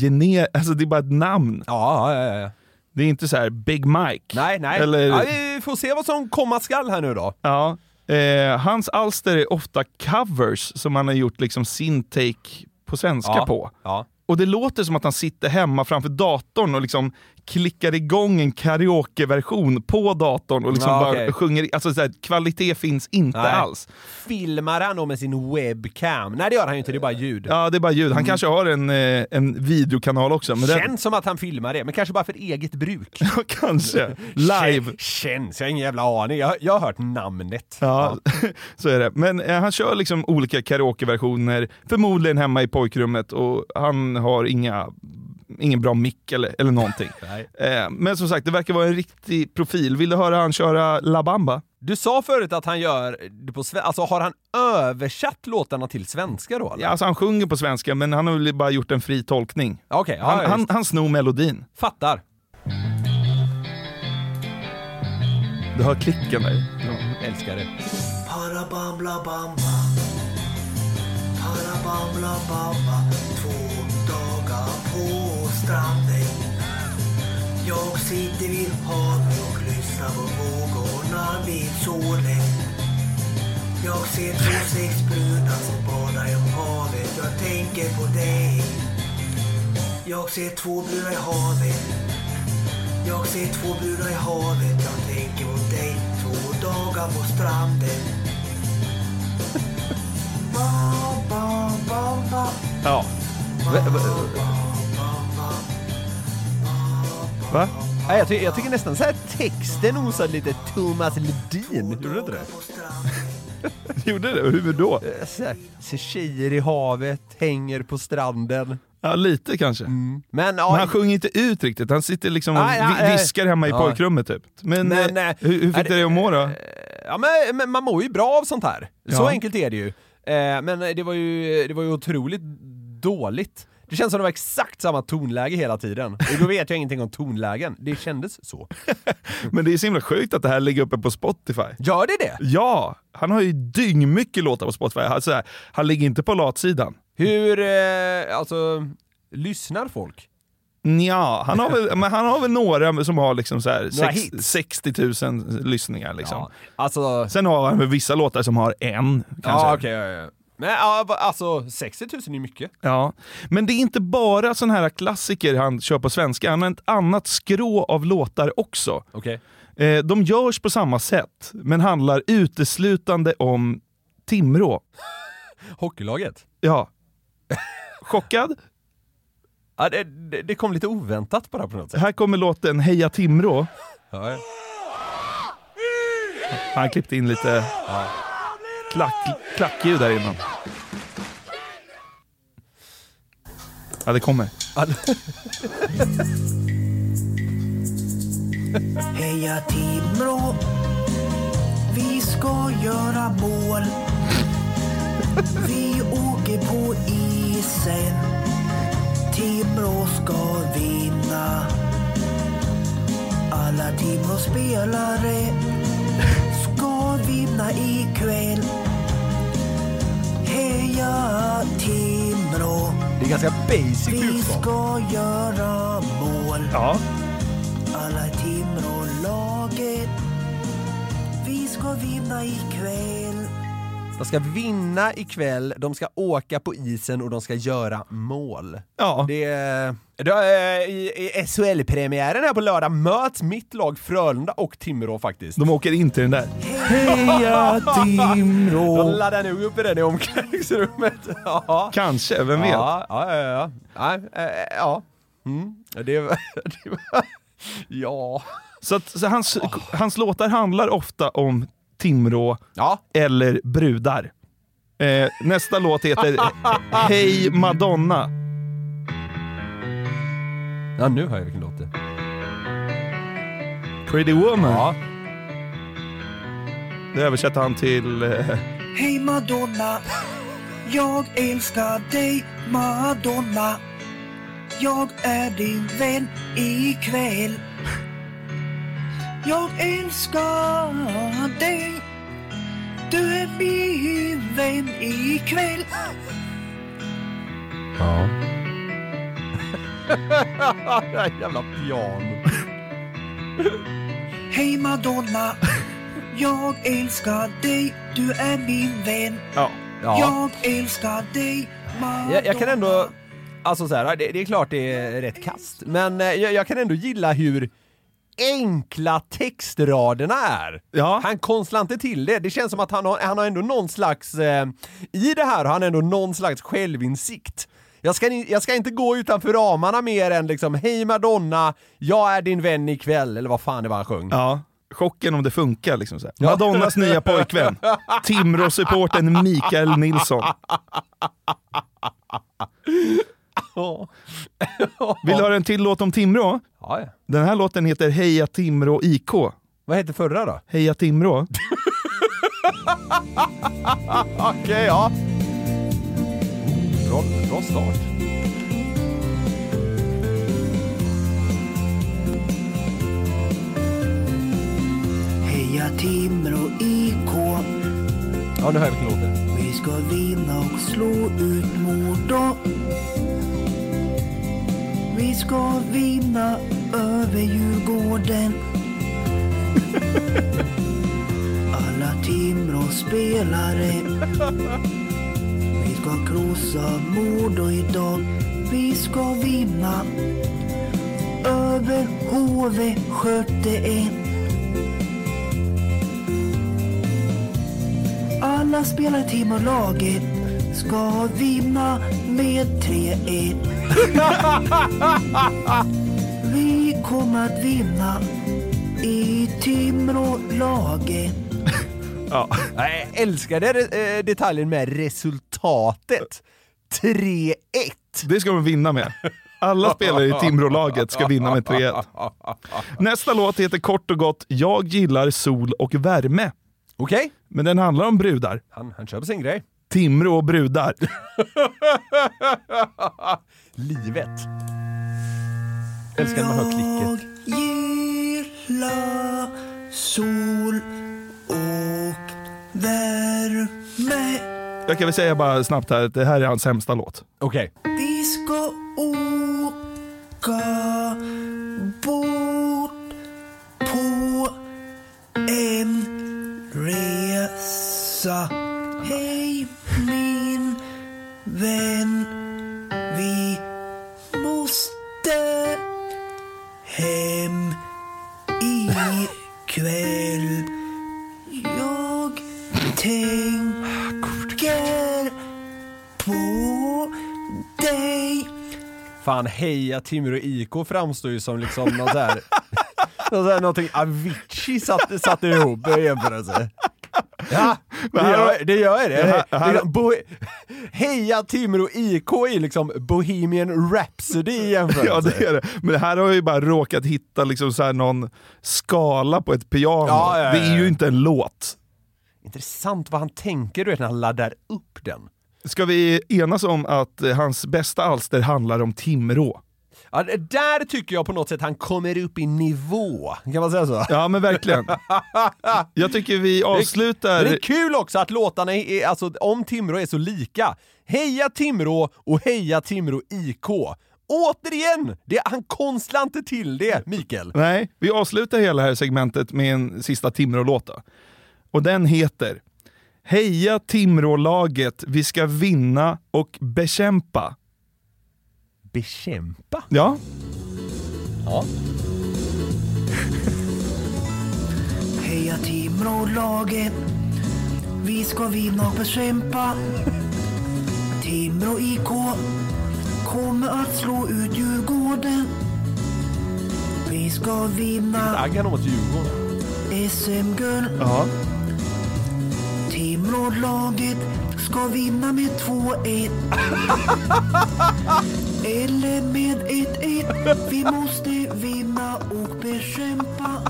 gener... Alltså det är bara ett namn. Ja, ja, ja. ja. Det är inte så här Big Mike. Nej, nej. Eller, Ja, vi får se vad som komma skall här nu då. Ja. Eh, hans alster är ofta covers som han har gjort liksom sin take på svenska Ja. på. Ja. Och det låter som att han sitter hemma framför datorn och liksom klickar igång en karaokeversion på datorn och liksom Ja, bara okej. sjunger. Alltså så här, kvalitet finns inte Nej. alls. Filmar han då med sin webcam? Nej det gör han ju inte, det är bara ljud. Ja, det är bara ljud. Han kanske har en, eh, en videokanal också. Men Känns som att han filmar det, men kanske bara för eget bruk. den, kanske. Live. Kän- Känns, jag har ingen jävla aning. Jag, jag har hört namnet. Ja, så är det. Men eh, han kör liksom olika karaokeversioner, förmodligen hemma i pojkrummet och han har inga, ingen bra mick eller, eller någonting. Eh, men som sagt, det verkar vara en riktig profil. Vill du höra han köra La Bamba? Du sa förut att han gör det på svenska, alltså har han översatt låtarna till svenska då eller? Ja, alltså han sjunger på svenska, men han har väl bara gjort en fri tolkning. Ja, Han, ja, han, han snor melodin. fattar. Du hör klicken där. Älskar det. Parabambla bamba Parabambla bamba Två dagar på stranden. Jag sitter vid havet och lyssnar på vågorna vid solen. Jag ser två sexbrudar som badar i havet. Jag tänker på dig. Jag ser två brudar i havet. Jag ser två brudar i havet, jag tänker på dig Två dagar på stranden. Ba, ba, ba, ba, Ja. Va? Nej, jag, ty jag tycker nästan så här texten osar lite Thomas Ledin. Gjorde du inte det? Gjorde det? Hur då? Eh, Så här, tjejer i havet, hänger på stranden. Ja, lite kanske. Men, Men ja, han sjunger inte ut riktigt, han sitter liksom och vi- nej. viskar hemma i Ja. pojkrummet typ. Men, Men, eh, eh, hur, hur fick det dig att må då? ja, men, men man mår ju bra av sånt här. Så Ja. enkelt är det ju. Eh, men det var ju, det var ju otroligt dåligt. Det känns som det var exakt samma tonläge hela tiden. Och då vet jag ingenting om tonlägen. Det kändes så. Men det är så himla sjukt att det här ligger uppe på Spotify. Gör det det? Ja, han har ju dyngmycket låtar på Spotify. Alltså, han ligger inte på latsidan. Hur, eh, alltså, lyssnar folk? Ja, han har väl, men han har väl några som har liksom så här sex, hits. 60 000 lyssningar. Liksom. Ja, alltså... Sen har han vissa låtar som har en. Kanske. Ja, okej. ja, ja. Ja, va- alltså 60 000 är ju mycket. Ja, men det är inte bara sån här klassiker han kör på svenska. Han har ett annat skrå av låtar också. Okej. Eh, de görs på samma sätt, men handlar uteslutande om Timrå. Hockeylaget? Ja. Chockad? Ja, det, det, kom lite oväntat bara på något sätt. Här kommer låten Heja Timrå. Ja, ja. Han klippte in lite klack, klackljud där innan. Ja, det kommer. Heja Timrå. Vi ska göra mål Vi åker på isen. Timrå ska vinna. Alla Timrå spelare ska vinna ikväll. Heja Timrå Det är ganska basic Vi budskap. ska göra mål Ja. alla Timrå-laget Vi ska vinna ikväll De ska vinna ikväll, de ska åka på isen och de ska göra mål. Ja. Det är... Är I i SHL-premiären här på lördag möts mitt lag Frölunda och Timrå faktiskt. De åker in till den där. Heja De Timrå! laddar nog upp i den i omklädningsrummet. Ja. Kanske, vem vet? Ja, ja, ja. ja. ja, eh, ja. Mm. Det var... Det var ja. Så, att, så hans, hans låtar handlar ofta om Timrå Ja. eller brudar. Eh, nästa låt heter Hej Madonna. Ja, nu hör jag vilken låt det är. Pretty Woman. Ja. Det översätter han till... Eh, Hej Madonna Jag älskar dig Madonna. Jag är din vän ikväll. Jag älskar dig. Du är min vän ikväll. Ja. Jävla piano. Hej Madonna. Jag älskar dig. Du är min vän. Ja. Ja. Jag älskar dig Madonna. Jag, jag kan ändå, alltså så här, det, det är klart det är rätt kast, men eh, jag, jag kan ändå gilla hur enkla textraderna är. Ja. Han konstlar inte till det, det känns som att han har, han har ändå någon slags, eh, i det här har han ändå någon slags självinsikt. Jag ska, jag ska inte gå utanför ramarna mer än liksom, hej Madonna, jag är din vän ikväll, eller vad fan det var han sjöng. Ja. Chocken om det funkar liksom så här. Madonnas nya pojkvän. Timrå-supporten Mikael Nilsson. Vill du höra en till låt om Timrå? Ja, ja. Den här låten heter Heja Timrå IK. Vad heter förra då? Heja Timrå. Okej, ja. Bra, bra start. Heja Timrå IK. Ja, nu hör jag vilken låt det är. Vi ska vinna och slå ut Modo. Vi ska vinna över Djurgården. Alla Timrå-spelare. Vi ska krossa Modo idag. Vi ska vinna över HV 71. Alla spelare i Timrå-laget ska vinna med 3-1. Vi kommer att vinna i Timrå-laget. Ja. Jag älskade eh, detaljen med resultatet. 3-1. Det ska de vinna med. Alla spelare i Timrå-laget ska vinna med 3-1. Nästa låt heter kort och gott Jag gillar sol och värme. Okej, Men den handlar om brudar. han, han köper sin grej. Timrå och brudar. Livet. Älskar när man hör klicket. Jag gillar sol och värme. Jag kan väl säga bara snabbt här att det här är hans sämsta låt. Okej. Vi ska åka bort på en resa. Hej min vän, hem ikväll. Jag tänker på dig. Fan, heja Timrå IK framstår ju som liksom någon så här, någon så här någonting Avicii satte, satte ihop i jämförelse. Ja, det gör det. Gör det. här- här- Liksom, bo, heja Timrå IK är liksom Bohemian Rhapsody i jämförelse. Ja det är det. Men det här har jag ju bara råkat hitta liksom så här någon skala på ett piano. Ja, ja, ja, Det är ju inte en låt. Intressant vad han tänker du vet, när han laddar upp den. Ska vi enas om att hans bästa alster handlar om Timrå? Ja, det- där tycker jag på något sätt han kommer upp i nivå, kan man säga så? Ja men verkligen. Jag tycker vi avslutar... det är kul också att låtarna är, alltså, om Timrå är så lika. Heja Timrå och heja Timrå IK. Återigen! Det, han konstlar inte till det, Mikael. Nej, vi avslutar hela det här segmentet med en sista Timrå-låt. Och den heter Heja Timrå-laget, vi ska vinna och bekämpa. Bekämpa? Ja, Ja. Heja Timrå-laget. Vi ska vinna och bekämpa. Timrå IK kommer att slå ut Djurgården. Vi ska vinna honom åt Djurgården. SM-guld. ja. Timrå-laget ska vinna med 2-1. Eller med 1-1. Vi måste vinna och bekämpa.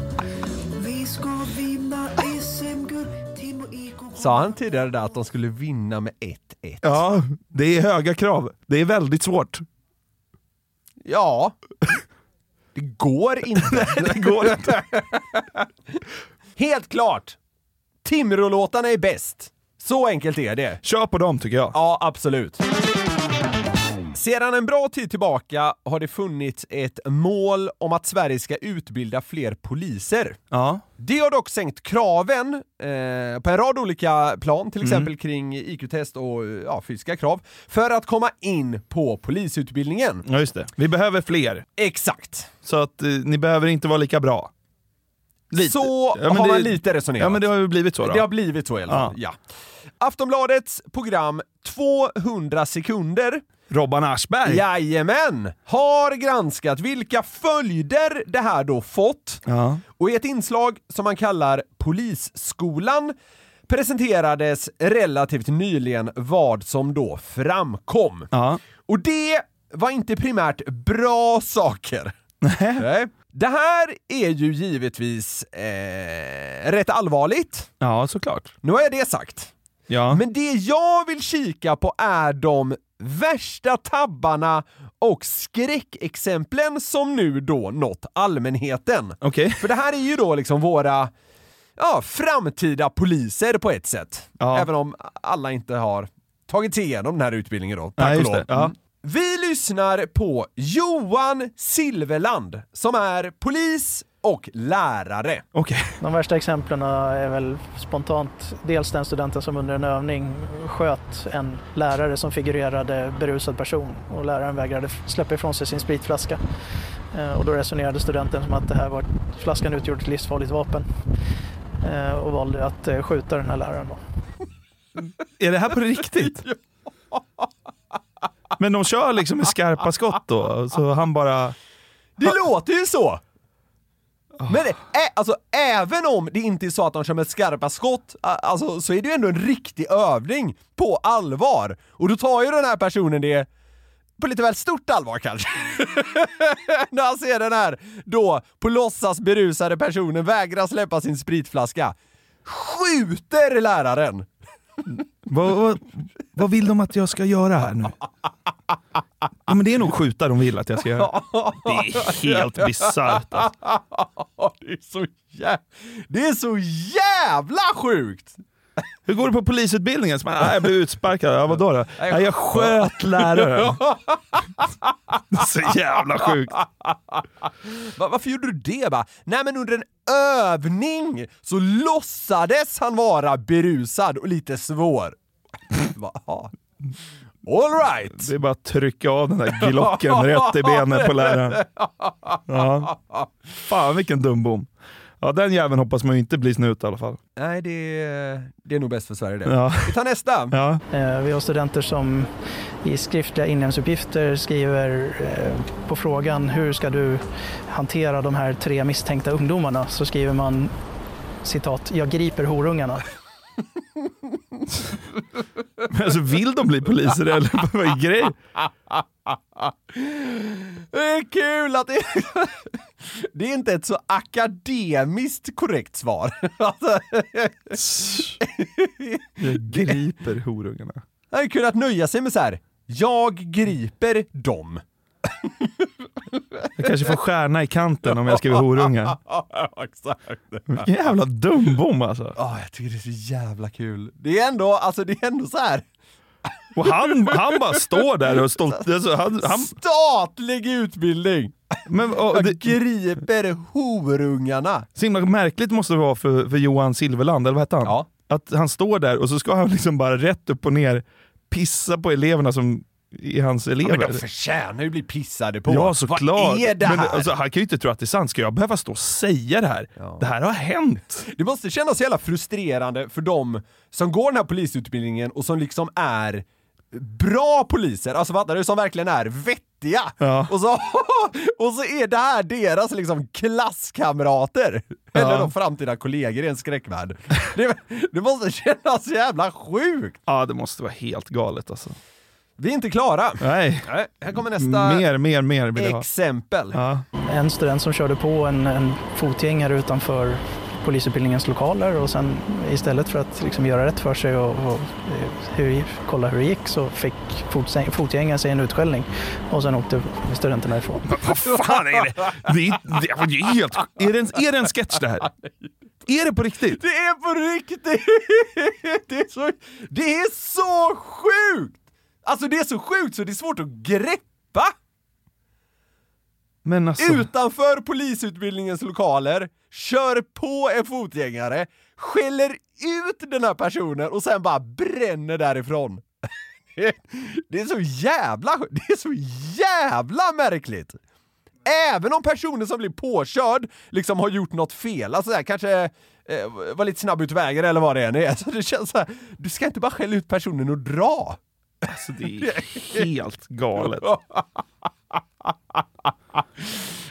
Vi ska vinna SM-guld. Sa han tidigare där att de skulle vinna med 1-1? Ja, det är höga krav. Det är väldigt svårt. Ja. Det går inte. Det går inte. Helt klart! Timrå-låtarna är bäst. Så enkelt är det. Kör på dem tycker jag. Ja, absolut. Sedan en bra tid tillbaka har det funnits ett mål om att Sverige ska utbilda fler poliser. Ja. Det har dock sänkt kraven eh, på en rad olika plan, till exempel kring IQ-test och ja, fysiska krav, för att komma in på polisutbildningen. ja, just det. Vi behöver fler. Exakt. Så att eh, ni behöver inte vara lika bra. Lite. Så Ja, har det- man lite resonerat. Ja men det har ju blivit så då. Det har blivit så i alla fall. Ja. Aftonbladets program 200 sekunder Robban Aschberg. Jajamän! Har granskat vilka följder det här då fått Ja. och i ett inslag som man kallar Polisskolan presenterades relativt nyligen vad som då framkom. Ja. Och det var inte primärt bra saker. Nej. Det här är ju givetvis eh, rätt allvarligt. ja, såklart. Nu har jag det sagt. Ja. Men det jag vill kika på är de värsta tabbarna och skräckexemplen som nu då nått allmänheten. Okej. För det här är ju då liksom våra ja, framtida poliser på ett sätt. Ja. Även om alla inte har tagit sig igenom den här utbildningen då, tack Nej, och lov. Ja. Lyssnar på Johan Silverland som är polis och lärare. Okej. De värsta exemplen är väl spontant dels den studenten som under en övning sköt en lärare som figurerade berusad person och läraren vägrade släppa ifrån sig sin spritflaska. Eh, Och då resonerade studenten som att det här var, flaskan utgjorde ett livsfarligt vapen eh, och valde att eh, skjuta den här läraren. Då. Är det här på riktigt? Men de kör liksom med skarpa skott då, så han bara... Det låter ju så! Men ä, alltså, även om det inte är så att de kör med skarpa skott, alltså, så är det ju ändå en riktig övning på allvar. Och då tar ju den här personen det på lite väl stort allvar kanske. När han ser den här då på låtsas berusade personen vägra släppa sin spritflaska. Skjuter läraren! Vad, vad, vad vill de att jag ska göra här nu? Ja, men det är nog skjuta de vill att jag ska göra. Det är helt bisarrt. Alltså. det, är så jä... det är så jävla sjukt! Hur går det på polisutbildningen? Så man, "Nej, jag blev utsparkad. Ja, vadå då? Nej, jag sköt läraren. Så jävla sjukt. Va, varför gjorde du det? Bara? Nej men under en övning så låtsades han vara berusad och lite svår. Va. All right. Det är bara att trycka av den där glocken rätt i benet på läraren. Ja. Fan vilken dumbom. Ja, den jäveln hoppas man ju inte blir snut i alla fall. Nej, det är, det är nog bäst för Sverige det. Ja. Vi tar nästa. Ja. Eh, Vi har studenter som i skriftliga inlämningsuppgifter skriver eh, på frågan hur ska du hantera de här tre misstänkta ungdomarna så skriver man citat, jag griper horungarna. Men alltså vill de bli poliser eller vad är grejen? Det är kul att det Det är inte ett så akademiskt korrekt svar. Alltså, Jag griper horungarna. Han hade kunnat nöja sig med så här. jag griper dem. Jag kanske får stjärna i kanten om jag skriver horungar. Exakt. Vilken jävla dumbom alltså. Ja, jag tycker det är så jävla kul. Det är ändå, alltså det är ändå så här. Och han, han bara står där och stolt. Alltså, han, han, statlig utbildning! men, och, det, griper horungarna. så himla märkligt måste det vara för, för Johan Silverland, eller vad hette han? Ja. Att han står där och så ska han liksom bara rätt upp och ner pissa på eleverna som är hans elever. Men de förtjänar ju bli pissade på. Ja såklart. Vad är det här? Men, alltså, han kan ju inte tro att det är sant. Ska jag behöva stå och säga det här? Det här har hänt. Det måste kännas så jävla frustrerande för dem som går den här polisutbildningen och som liksom är bra poliser, alltså fattar du? Som verkligen är vettiga! Ja. Och, så, och så är det här deras liksom klasskamrater! Eller Ja. de framtida kollegor i en skräckvärld. Det, det måste kännas så jävla sjukt! Ja, det måste vara helt galet alltså. Vi är inte klara! Nej, Nej, här kommer nästa mer, mer, mer vill exempel. Ja. En student som körde på en, en fotgängare utanför polisutbildningens lokaler och sen istället för att liksom göra rätt för sig och, och eh, hur, kolla hur det gick så fick fotgängaren sig en utskällning och sen åkte studenterna ifrån. Vad fan är det? Det är, det är, det är helt... Är det, en, är det en sketch det här? Är det på riktigt? Det är på riktigt! Det är så, det är så sjukt! Alltså det är så sjukt så det är svårt att greppa! Men alltså... Utanför polisutbildningens lokaler, kör på en fotgängare, skäller ut den här personen och sen bara bränner därifrån. Det är, så jävla, det är så jävla märkligt! Även om personen som blir påkörd liksom har gjort något fel, alltså där, kanske eh, var lite snabb ut vägen eller vad det än är. Alltså det känns så här, du ska inte bara skälla ut personen och dra. Alltså det är helt galet.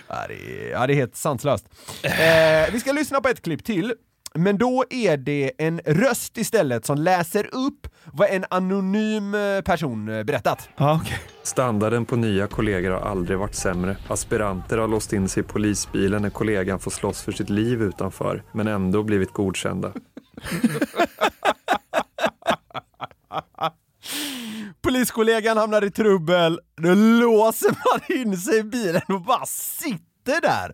Ja, det är, ja, det är helt sanslöst. Eh, vi ska lyssna på ett klipp till, men då är det en röst istället som läser upp vad en anonym eh, person eh, berättat. Ja, okay. Standarden på nya kollegor har aldrig varit sämre. Aspiranter har låst in sig i polisbilen när kollegan får slåss för sitt liv utanför, men ändå blivit godkända. Poliskollegan hamnar i trubbel, då låser man in sig i bilen och bara sitter där.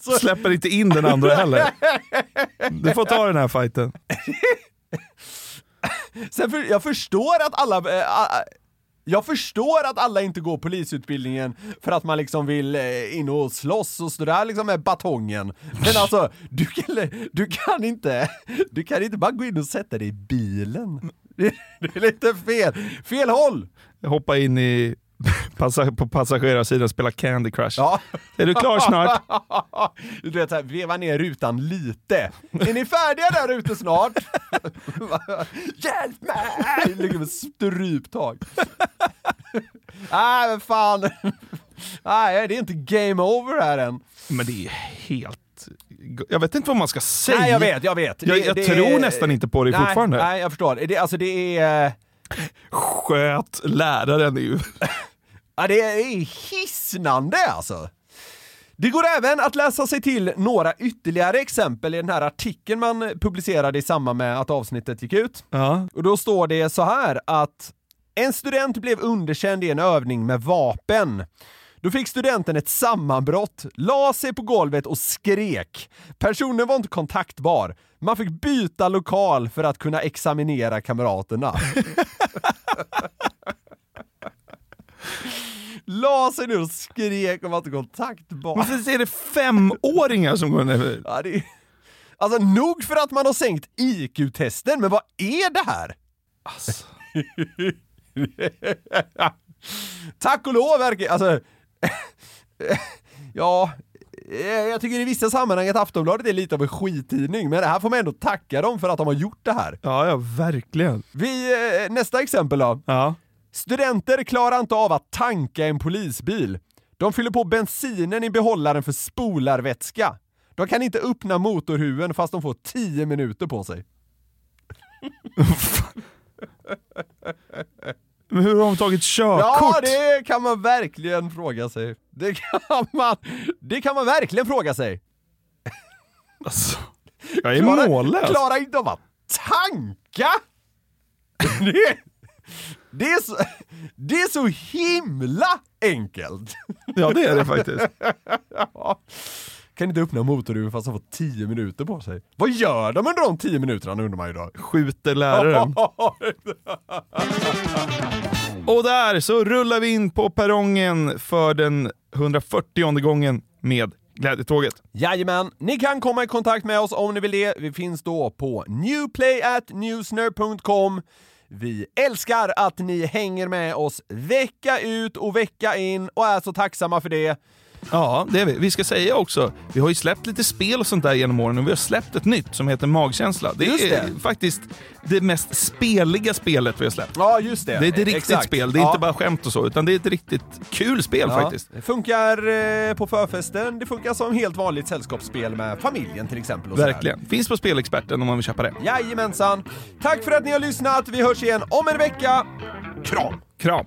Så... Släpper inte in den andra heller. Du får ta den här fighten. Sen för, jag förstår att alla... Äh, jag förstår att alla inte går polisutbildningen för att man liksom vill eh, in och slåss och stå där liksom med batongen. Men alltså, du kan, du kan inte, du kan inte bara gå in och sätta dig i bilen. Det, det är lite fel, fel håll! Hoppa in i passa, på passagerarsidan och spela Candy Crush. Ja. Är du klar snart? Du vet såhär, veva ner rutan lite. Är ni färdiga där ute snart? Hjälp mig! Ligger med stryptag. Nej men fan. Nej det är inte game over här än. Men det är helt... Jag vet inte vad man ska säga. Nej jag vet, jag vet. Jag, jag det, tror det, nästan inte på det nej, fortfarande. Nej jag förstår. Det, alltså det är... Sköt läraren ju. Ja, det är hisnande alltså. Det går även att läsa sig till några ytterligare exempel i den här artikeln man publicerade i samband med att avsnittet gick ut. Ja. Och då står det så här att en student blev underkänd i en övning med vapen. Då fick studenten ett sammanbrott, la sig på golvet och skrek. Personen var inte kontaktbar. Man fick byta lokal för att kunna examinera kamraterna. La sig ner och skrek om att inte kontaktbar. Varför är det femåringar som går ner? Ja, det är... Alltså nog för att man har sänkt IQ-testen, men vad är det här? Alltså. Tack och lov verkar alltså, Ja, jag tycker i vissa sammanhang att Aftonbladet är lite av en skittidning, men här får man ändå tacka dem för att de har gjort det här. Ja, ja, verkligen. Vi, eh, nästa exempel då. Ja. Studenter klarar inte av att tanka en polisbil. De fyller på bensinen i behållaren för spolarvätska. De kan inte öppna motorhuven fast de får 10 minuter på sig. Men hur har de tagit körkort? Ja, det kan man verkligen fråga sig. Det kan man, det kan man verkligen fråga sig. Alltså, jag är Klara- mållös. Klarar inte av att tanka! Det, det, är så, det är så himla enkelt! Ja, det är det faktiskt. Ja. Kan inte öppna motorhuven fast de får 10 minuter på sig. Vad gör de under de 10 minuterna undrar man ju då? Skjuter läraren. Och där så rullar vi in på perrongen för den 140 gången med Glädjetåget. Jajamän, ni kan komma i kontakt med oss om ni vill det. Vi finns då på newplayatnewsner.com. Vi älskar att ni hänger med oss vecka ut och vecka in och är så tacksamma för det. Ja, det är vi. Vi ska säga också, vi har ju släppt lite spel och sånt där genom åren och vi har släppt ett nytt som heter Magkänsla. Det Just är det. faktiskt det mest speliga spelet vi har släppt. Ja, just det. Det är ett riktigt Exakt. spel, det är Ja. inte bara skämt och så, utan det är ett riktigt kul spel Ja, faktiskt. Det funkar eh, på förfesten, det funkar som helt vanligt sällskapsspel med familjen till exempel. Och sådär. Verkligen. Finns på Spelexperten om man vill köpa det. Jajamensan. Tack för att ni har lyssnat. Vi hörs igen om en vecka. Kram! Kram!